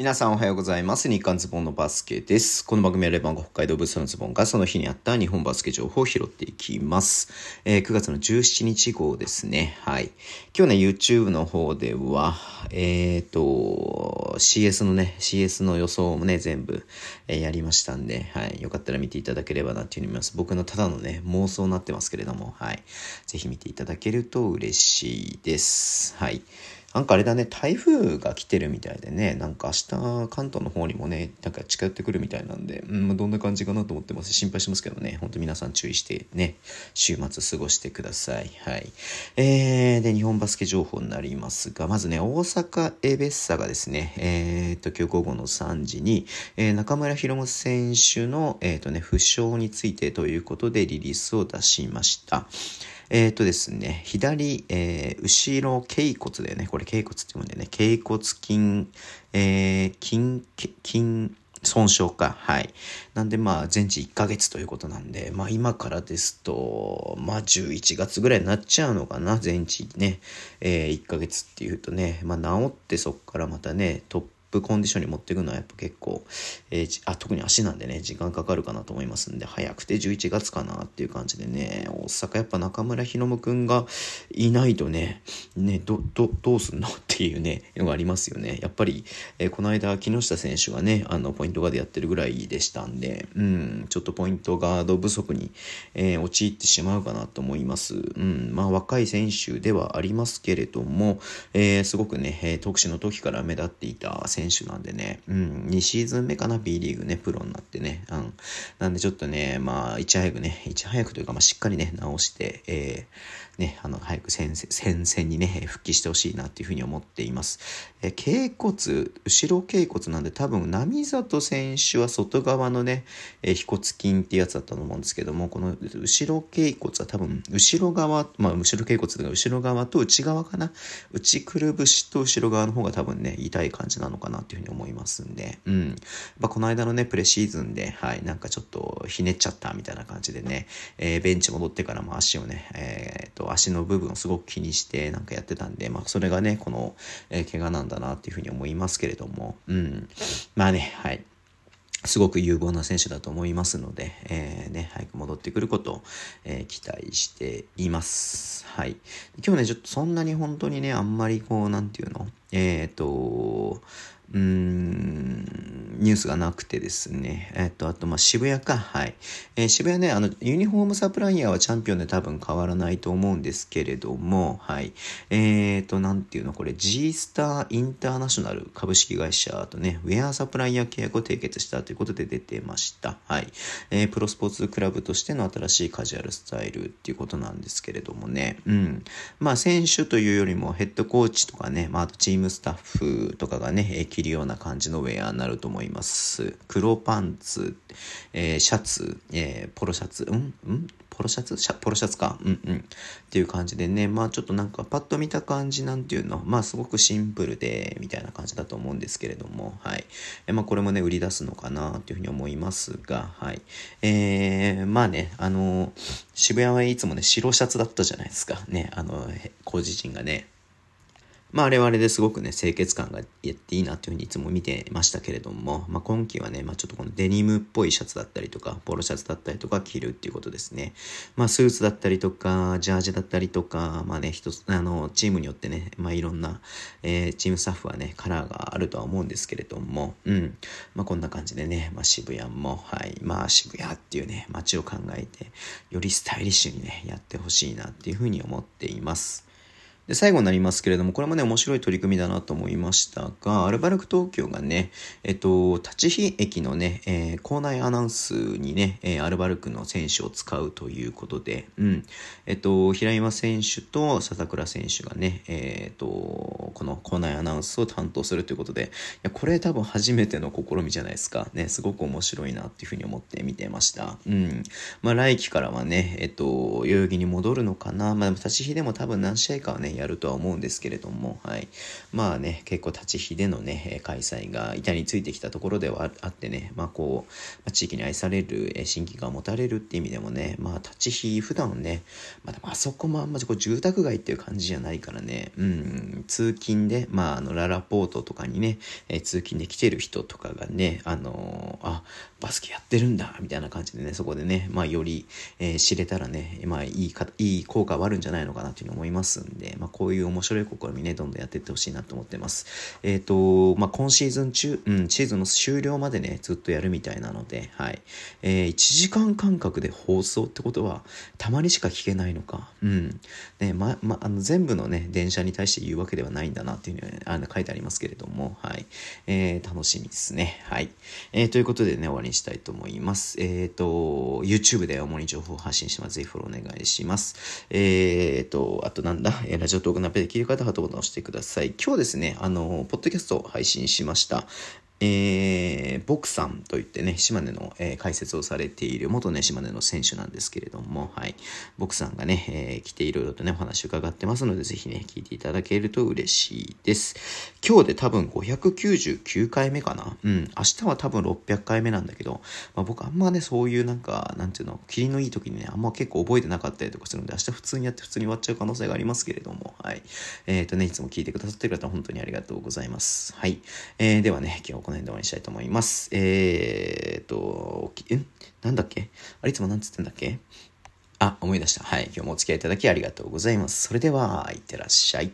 皆さんおはようございます。日刊ズボンのバスケです。この番組はレバンが北海道物産のズボンがその日にあった日本バスケ情報を拾っていきます。えー、9月の17日号ですね。はい。今日ね、YouTube の方では、えっ、ー、と、CS のね、CS の予想もね、全部、えー、やりましたんで、はい。よかったら見ていただければなっていうふうに思います。僕のただのね、妄想になってますけれども、はい。ぜひ見ていただけると嬉しいです。はい。なんかあれだね、台風が来てるみたいでね、なんか明日関東の方にもね、なんか近寄ってくるみたいなんで、うん、どんな感じかなと思ってます。心配しますけどね、ほんと皆さん注意してね、週末過ごしてください。はい。えー、で、日本バスケ情報になりますが、まずね、大阪エベッサがですね、えー、と、今日午後の3時に、えー、中村博夢選手の、えー、とね、負傷についてということでリリースを出しました。えっ、ー、とですね、左、えー、後ろ頸骨だよね。これ頸骨って言うんだよね。頸骨筋、えー、筋、筋、損傷か。はい。なんでまあ全治1ヶ月ということなんで、まあ今からですと、まあ11月ぐらいになっちゃうのかな。全治ね。えー、1ヶ月っていうとね、まあ治ってそっからまたね、トッププコンディションに持っていくのはやっぱ結構、えー、あ特に足なんでね時間かかるかなと思いますんで早くて11月かなっていう感じでね大阪やっぱ中村ひのむくんがいないとねねどどどうすんの？っていうねのがありますよねやっぱり、えー、この間木下選手がねあのポイントガードやってるぐらいでしたんでうんちょっとポイントガード不足に、えー、陥ってしまうかなと思いますうんまあ若い選手ではありますけれども、えー、すごくねえ特殊の時から目立っていた選手選手なんでね、うん、2シーズン目かな、B リーグね、プロになってね、うん。なんでちょっとね、まあ、いち早くね、いち早くというか、まあ、しっかりね、直して、えー、ね、あの、早く戦線にね、復帰してほしいなっていうふうに思ってています。えー、頸骨、後ろ頸骨なんで多分、波里選手は外側のね、えー、腓骨筋ってやつだったと思うんですけども、この後ろ頸骨は多分、後ろ側、まあ、後ろ頸骨というか、後ろ側と内側かな？内くるぶしと後ろ側の方が多分ね、痛い感じなのかなっていうふうに思いますんで、うん。まあ、この間のね、プレシーズンで、はい、なんかちょっとひねっちゃったみたいな感じでね、えー、ベンチ戻ってからも足をね、えー、っと、足の部分をすごく気にしてなんかやってたんで、まあ、それがね、この、えー、怪我なんだなっていうふうに思いますけれども、うん。まあね、はい。すごく有望な選手だと思いますので、えー、ね、早く戻ってくることを、えー、期待しています。はい。今日ね、ちょっとそんなに本当にね、あんまりこう、なんていうの？えっ、ー、と、うーん、ニュースがなくてですね。えっと、あと、ま、渋谷か。はい。えー、渋谷ね、あの、ユニフォームサプライヤーはチャンピオンで多分変わらないと思うんですけれども、はい。えっ、ー、と、なんていうの、これ、G スターインターナショナル株式会社とね、ウェアサプライヤー契約を締結したということで出てました。はい。えー、プロスポーツクラブとしての新しいカジュアルスタイルっていうことなんですけれどもね。うん。まあ、選手というよりもヘッドコーチとかね、まあ、あとチームスタッフとかがね、着るような感じのウェアになると思います。黒パンツ、えー、シャツ、えー、ポロシャツ、うん？うん？ポロシャツ？ポロシャツか。うんうん。っていう感じでね、まあちょっとなんかパッと見た感じなんていうの、まあすごくシンプルで、みたいな感じだと思うんですけれども、はい。えまあこれもね、売り出すのかなっていうふうに思いますが、はい。えー、まあね、あの渋谷はいつもね、白シャツだったじゃないですか。ね、あの、工事陣がね。まあ、あれはあれですごくね、清潔感がやっていいなというふうにいつも見てましたけれども、まあ、今季はね、まあ、ちょっとこのデニムっぽいシャツだったりとか、ポロシャツだったりとか着るっていうことですね。まあ、スーツだったりとか、ジャージだったりとか、まあね、一つ、あの、チームによってね、まあ、いろんな、えー、チームスタッフはね、カラーがあるとは思うんですけれども、うん。まあ、こんな感じでね、まあ、渋谷も、はい、まあ、渋谷っていうね、街を考えて、よりスタイリッシュにね、やってほしいなっていうふうに思っています。で、最後になりますけれども、これもね、面白い取り組みだなと思いましたが、アルバルク東京がね、えっと、立ち日駅のね、えー、校内アナウンスにね、えー、アルバルクの選手を使うということで、うん。えっと、平岩選手と笹倉選手がね、えー、っと、この校内アナウンスを担当するということで、いや、これ多分初めての試みじゃないですか。ね、すごく面白いなっていうふうに思って見てました。うん。まあ、来季からはね、えっと、代々木に戻るのかな。まあ、立ち日でも多分何試合かはね、やるとは思うんですけれども、はい。まあね、結構立ち火でのね、開催が板についてきたところではあってね、まあこう、地域に愛される新規が持たれるって意味でもね、まあ立ち火普段ね、まあでもあそこもあんまりこう住宅街っていう感じじゃないからね、うん、通勤で、まああのララポートとかにね、え通勤で来てる人とかがね、あの、あ、バスケやってるんだ、みたいな感じでね、そこでね、まあより、えー、知れたらね、まあいいか、いい効果はあるんじゃないのかなっていうふうに思いますんで、まあこういう面白い試みね、どんどんやっていってほしいなと思ってます。えっ、ー、と、まあ今シーズン中、うん、シーズンの終了までね、ずっとやるみたいなので、はい。えー、1時間間隔で放送ってことは、たまにしか聞けないのか。うん。ね、ま、ま、あの、全部のね、電車に対して言うわけではないんだなっていうふうに、あの、書いてありますけれども、はい。えー、楽しみですね。はい。えー、ということでね、終わりにしたいと思います。えっ、ー、と、YouTube で主に情報を発信します。ぜひフォローお願いします。えっ、ー、と、あとなんだ、えー、ジオトークナップで聞いる方はハートボタンを押してください。今日ですね、あの、ポッドキャストを配信しました。えー、ボクさんといってね、島根の、えー、解説をされている元ね、島根の選手なんですけれども、はい。ボクさんがね、えー、来ていろいろとね、お話伺ってますので、ぜひね、聞いていただけると嬉しいです。今日で多分599回目かな？うん。明日は多分600回目なんだけど、まあ、僕あんまね、そういうなんか、なんていうの、霧のいい時にね、あんま結構覚えてなかったりとかするので、明日普通にやって普通に終わっちゃう可能性がありますけれども、はい。えっ、ー、とね、いつも聞いてくださってる方、本当にありがとうございます。はい。えー、ではね、今日この辺で終わりにしたいと思います。えー、っと、え？なんだっけ？あれいつもなんつってんだっけ？あ、思い出した。はい。今日もお付き合いいただきありがとうございます。それでは、いってらっしゃい。